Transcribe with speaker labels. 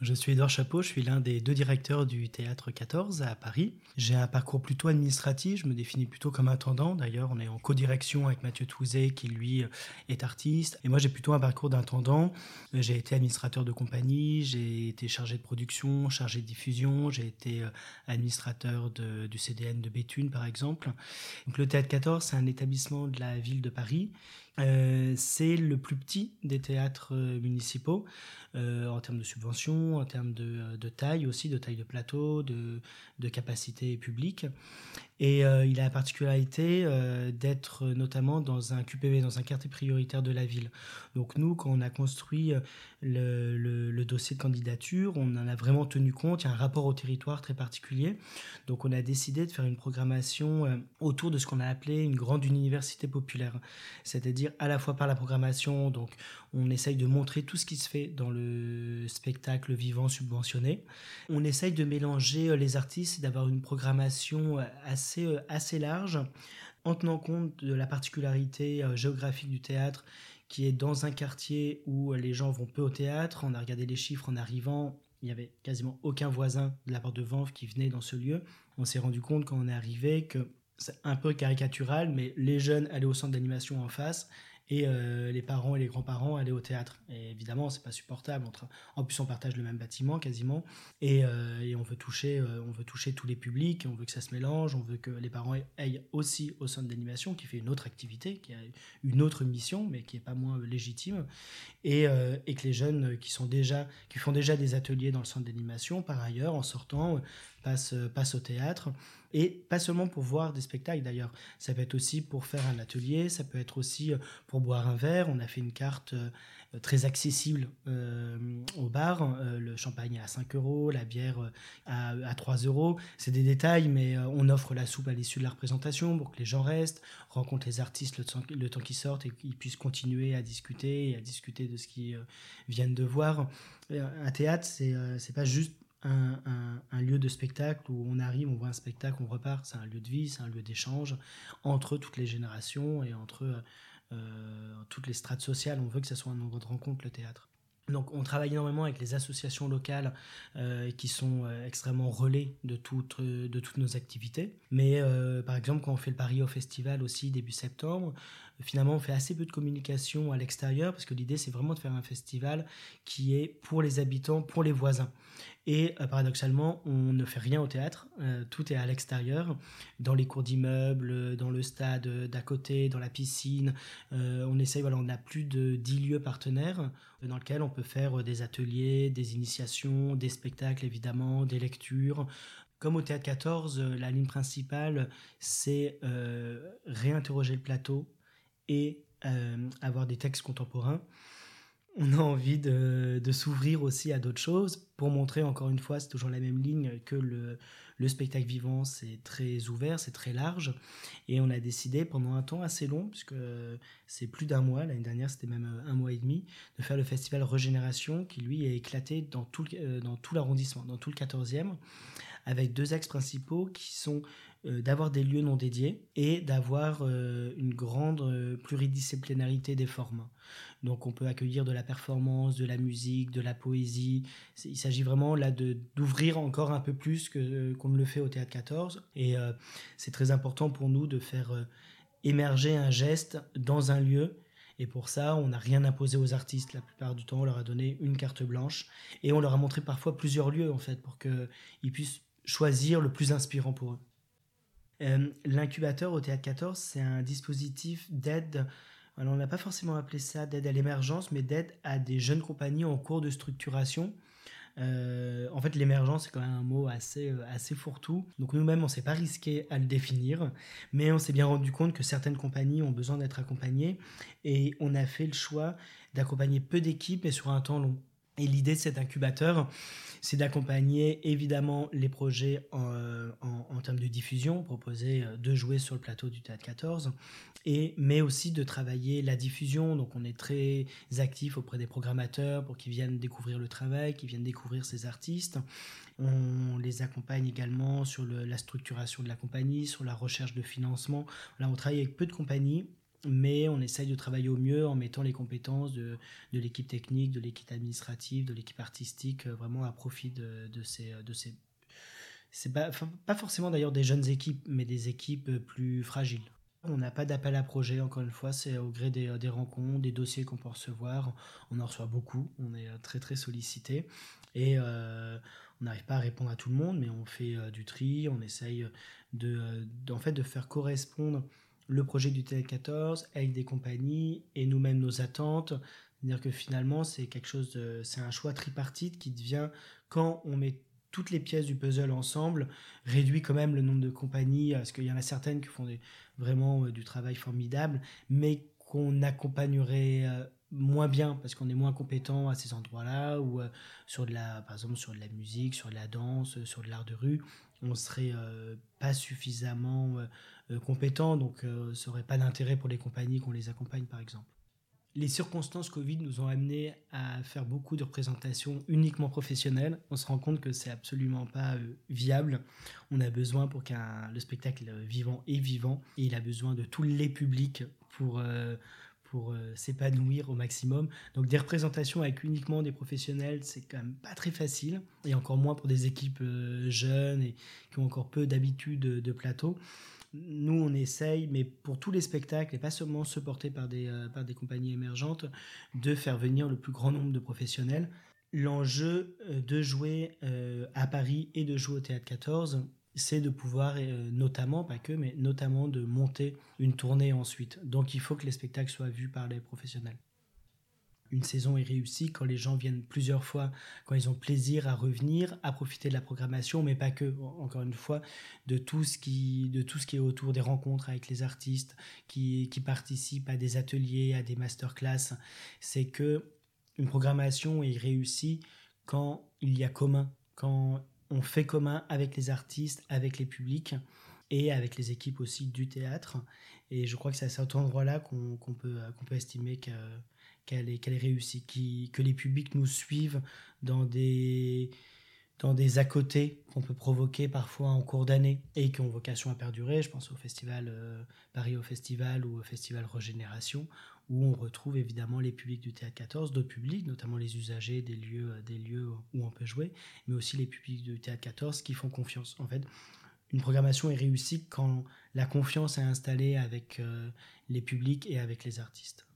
Speaker 1: Je suis Edouard Chapeau, je suis l'un des deux directeurs du Théâtre 14 à Paris. J'ai un parcours plutôt administratif, je me définis plutôt comme intendant. D'ailleurs, on est en co-direction avec Mathieu Touzé qui lui est artiste. Et moi, j'ai plutôt un parcours d'intendant. J'ai été administrateur de compagnie, j'ai été chargé de production, chargé de diffusion, j'ai été euh, administrateur du CDN de Béthune par exemple. Donc le Théâtre 14, c'est un établissement de la ville de Paris euh, c'est le plus petit des théâtres euh, municipaux euh, en termes de subventions, en termes de, taille aussi, de taille de plateau, de, de capacité publique. Et il a la particularité d'être notamment dans un QPV, dans un quartier prioritaire de la ville. Donc nous, quand on a construit le, le, dossier de candidature, on en a vraiment tenu compte. Il y a un rapport au territoire très particulier. Donc on a décidé de faire une programmation autour de ce qu'on a appelé une grande université populaire. C'est-à-dire à la fois par la programmation, donc on essaye de montrer tout ce qui se fait dans le spectacle vivant subventionné. On essaye de mélanger euh, les artistes, d'avoir une programmation euh, assez, euh, assez large, en tenant compte de la particularité géographique du théâtre, qui est dans un quartier où les gens vont peu au théâtre. On a regardé les chiffres en arrivant, il n'y avait quasiment aucun voisin de la porte de Vanves qui venait dans ce lieu. On s'est rendu compte quand on est arrivé que c'est un peu caricatural, mais les jeunes allaient au centre d'animation en face et euh, les parents et les grands-parents allaient au théâtre. Et évidemment, c'est pas supportable. En plus, on partage le même bâtiment quasiment, et, euh, on veut toucher, euh, on veut toucher tous les publics. On veut que ça se mélange. On veut que les parents aillent aussi au centre d'animation, qui fait une autre activité, qui a une autre mission, mais qui est pas moins légitime, et, et que les jeunes qui sont déjà, qui font déjà des ateliers dans le centre d'animation, par ailleurs, en sortant, passent, passent au théâtre. Et pas seulement pour voir des spectacles d'ailleurs, ça peut être aussi pour faire un atelier, ça peut être aussi euh, pour boire un verre. On a fait une carte euh, très accessible euh, au bar. le champagne à 5 euros, la bière à, à 3 euros. C'est des détails, mais on offre la soupe à l'issue de la représentation pour que les gens restent, rencontrent les artistes le temps, le temps qu'ils sortent et qu'ils puissent continuer à discuter et à discuter de ce qu'ils viennent de voir. Un théâtre, c'est pas juste un, lieu de spectacle où on arrive, on voit un spectacle, on repart. C'est un lieu de vie, c'est un lieu d'échange entre toutes les générations et entre euh, toutes les strates sociales. On veut que ce soit un endroit de rencontre, le théâtre. Donc on travaille énormément avec les associations locales euh, qui sont euh, extrêmement relais de toutes, de toutes nos activités. Mais par exemple quand on fait le Paris au Festival aussi début septembre, finalement on fait assez peu de communication à l'extérieur parce que l'idée c'est vraiment de faire un festival qui est pour les habitants, pour les voisins. Et euh, paradoxalement, on ne fait rien au théâtre, euh, tout est à l'extérieur, dans les cours d'immeubles, dans le stade d'à côté, dans la piscine. Euh, on essaye, voilà, on a plus de 10 lieux partenaires dans lesquels on peut faire des ateliers, des initiations, des spectacles évidemment, des lectures. Comme au Théâtre 14, la ligne principale, c'est réinterroger le plateau et avoir des textes contemporains on a envie de, s'ouvrir aussi à d'autres choses pour montrer encore une fois, c'est toujours la même ligne que le, spectacle vivant, c'est très ouvert, c'est très large. Et on a décidé pendant un temps assez long, puisque c'est plus d'un mois, l'année dernière c'était même un mois et demi, de faire le festival Régénération qui lui est éclaté dans tout, euh, dans tout l'arrondissement, dans tout le 14e, avec deux axes principaux qui sont euh, d'avoir des lieux non dédiés et d'avoir euh, une grande euh, pluridisciplinarité des formes. Donc on peut accueillir de la performance, de la musique, de la poésie. Il s'agit vraiment là d'ouvrir encore un peu plus que qu'on ne le fait au théâtre 14 et c'est très important pour nous de faire émerger un geste dans un lieu et pour ça, on n'a rien imposé aux artistes. La plupart du temps, on leur a donné une carte blanche et on leur a montré parfois plusieurs lieux en fait pour qu'ils puissent choisir le plus inspirant pour eux. Euh, l'incubateur au Théâtre 14, c'est un dispositif d'aide, on n'a pas forcément appelé ça d'aide à l'émergence, mais d'aide à des jeunes compagnies en cours de structuration. Euh, en fait, l'émergence, c'est quand même un mot assez, euh, assez fourre-tout. Donc nous-mêmes, on s'est pas risqué à le définir, mais on s'est bien rendu compte que certaines compagnies ont besoin d'être accompagnées et on a fait le choix d'accompagner peu d'équipes et sur un temps long. Et l'idée de cet incubateur, c'est d'accompagner évidemment les projets en, termes de diffusion, proposer euh, de jouer sur le plateau du Théâtre 14, et, mais aussi de travailler la diffusion. Donc on est très actif auprès des programmateurs pour qu'ils viennent découvrir le travail, qu'ils viennent découvrir ces artistes. On les accompagne également sur la structuration de la compagnie, sur la recherche de financement. Là, on travaille avec peu de compagnies mais on essaye de travailler au mieux en mettant les compétences de, l'équipe technique, de l'équipe administrative, de l'équipe artistique, euh, vraiment à profit. De ces c'est pas, pas forcément d'ailleurs des jeunes équipes, mais des équipes plus fragiles. On n'a pas d'appel à projet, encore une fois, c'est au gré des, rencontres, des dossiers qu'on peut recevoir. On en reçoit beaucoup, on est très très sollicité. Et euh, on n'arrive pas à répondre à tout le monde, mais on fait euh, du tri, on essaye de, en fait, de faire correspondre le projet du TL14 avec des compagnies et nous-mêmes nos attentes. C'est-à-dire que finalement, c'est un choix tripartite qui devient quand on met toutes les pièces du puzzle ensemble, réduit quand même le nombre de compagnies, parce qu'il y en a certaines qui font vraiment euh, du travail formidable, mais qu'on accompagnerait euh, moins bien parce qu'on est moins compétent à ces endroits-là ou euh, sur de la par exemple sur de la musique sur de la danse sur de l'art de rue on serait pas suffisamment compétent donc ça aurait pas d'intérêt pour les compagnies qu'on les accompagne par exemple les circonstances Covid nous ont amené à faire beaucoup de représentations uniquement professionnelles. On se rend compte que c'est absolument pas euh, viable. On a besoin pour qu'un le spectacle vivant et vivant et il a besoin de tous les publics pour euh, pour euh, s'épanouir au maximum. Donc des représentations avec uniquement des professionnels, c'est quand même pas très facile et encore moins pour des équipes jeunes et qui ont encore peu d'habitude de plateau nous, on essaye, mais pour tous les spectacles, et pas seulement ceux portés par des, euh, par des compagnies émergentes, de faire venir le plus grand nombre de professionnels. L'enjeu euh, de jouer euh, à Paris et de jouer au Théâtre 14, c'est de pouvoir, notamment, pas que, mais notamment de monter une tournée ensuite. Donc il faut que les spectacles soient vus par les professionnels une saison est réussie quand les gens viennent plusieurs fois, quand ils ont plaisir à revenir, à profiter de la programmation, mais pas que, encore une fois, de tout ce qui, de tout ce qui est autour des rencontres avec les artistes qui, qui participent à des ateliers, à des masterclass. C'est que une programmation est réussie quand il y a commun, quand on fait commun avec les artistes, avec les publics et avec les équipes aussi du théâtre. Et je crois que c'est à cet endroit-là qu'on peut, qu'on peut estimer que qu'elle est, réussie, que les publics nous suivent dans des, dans à côté qu'on peut provoquer parfois en cours d'année et qui ont vocation à perdurer. Je pense au festival euh, Paris au Festival ou au festival Régénération, où on retrouve évidemment les publics du Théâtre 14, d'autres publics, notamment les usagers des lieux, des lieux où on peut jouer, mais aussi les publics du Théâtre 14 qui font confiance. En fait, une programmation est réussie quand la confiance est installée avec euh, les publics et avec les artistes.